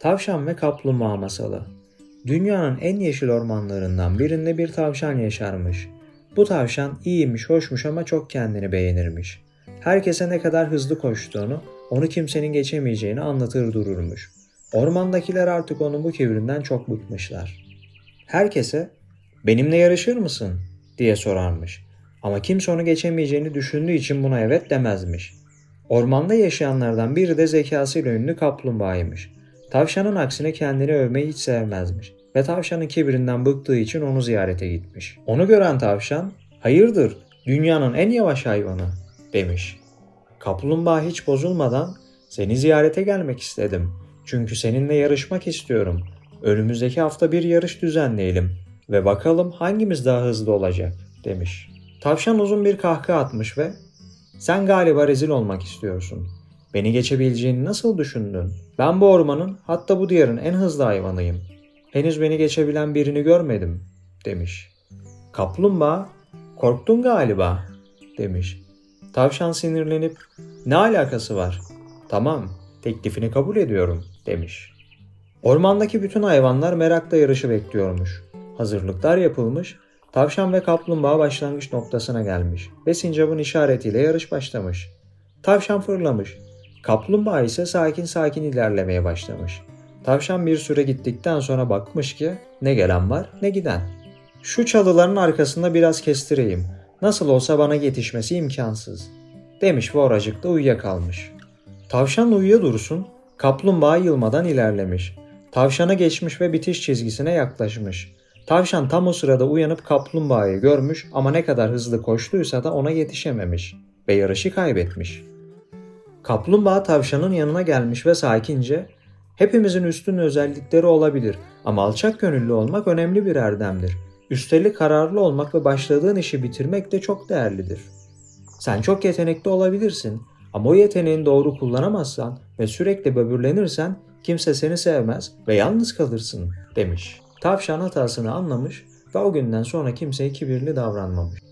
Tavşan ve Kaplumbağa Masalı Dünyanın en yeşil ormanlarından birinde bir tavşan yaşarmış. Bu tavşan iyiymiş, hoşmuş ama çok kendini beğenirmiş. Herkese ne kadar hızlı koştuğunu, onu kimsenin geçemeyeceğini anlatır dururmuş. Ormandakiler artık onun bu kibrinden çok bıkmışlar. Herkese benimle yarışır mısın diye sorarmış. Ama kimse onu geçemeyeceğini düşündüğü için buna evet demezmiş. Ormanda yaşayanlardan biri de zekasıyla ünlü kaplumbağaymış. Tavşanın aksine kendini övmeyi hiç sevmezmiş ve tavşanın kibrinden bıktığı için onu ziyarete gitmiş. Onu gören tavşan, hayırdır dünyanın en yavaş hayvanı demiş. Kaplumbağa hiç bozulmadan seni ziyarete gelmek istedim. Çünkü seninle yarışmak istiyorum. Önümüzdeki hafta bir yarış düzenleyelim ve bakalım hangimiz daha hızlı olacak demiş. Tavşan uzun bir kahkaha atmış ve sen galiba rezil olmak istiyorsun. Beni geçebileceğini nasıl düşündün? Ben bu ormanın hatta bu diyarın en hızlı hayvanıyım. Henüz beni geçebilen birini görmedim demiş. Kaplumbağa korktun galiba demiş. Tavşan sinirlenip ne alakası var? Tamam teklifini kabul ediyorum demiş. Ormandaki bütün hayvanlar merakla yarışı bekliyormuş. Hazırlıklar yapılmış, tavşan ve kaplumbağa başlangıç noktasına gelmiş ve sincapın işaretiyle yarış başlamış. Tavşan fırlamış, kaplumbağa ise sakin sakin ilerlemeye başlamış. Tavşan bir süre gittikten sonra bakmış ki ne gelen var ne giden. Şu çalıların arkasında biraz kestireyim. Nasıl olsa bana yetişmesi imkansız. Demiş ve oracıkta uyuyakalmış. Tavşan uyuya dursun, kaplumbağa yılmadan ilerlemiş. Tavşana geçmiş ve bitiş çizgisine yaklaşmış. Tavşan tam o sırada uyanıp kaplumbağayı görmüş ama ne kadar hızlı koştuysa da ona yetişememiş ve yarışı kaybetmiş. Kaplumbağa tavşanın yanına gelmiş ve sakince Hepimizin üstün özellikleri olabilir ama alçak gönüllü olmak önemli bir erdemdir. Üstelik kararlı olmak ve başladığın işi bitirmek de çok değerlidir. Sen çok yetenekli olabilirsin ama o yeteneğini doğru kullanamazsan ve sürekli böbürlenirsen kimse seni sevmez ve yalnız kalırsın demiş. Tavşan hatasını anlamış ve o günden sonra kimseye kibirli davranmamış.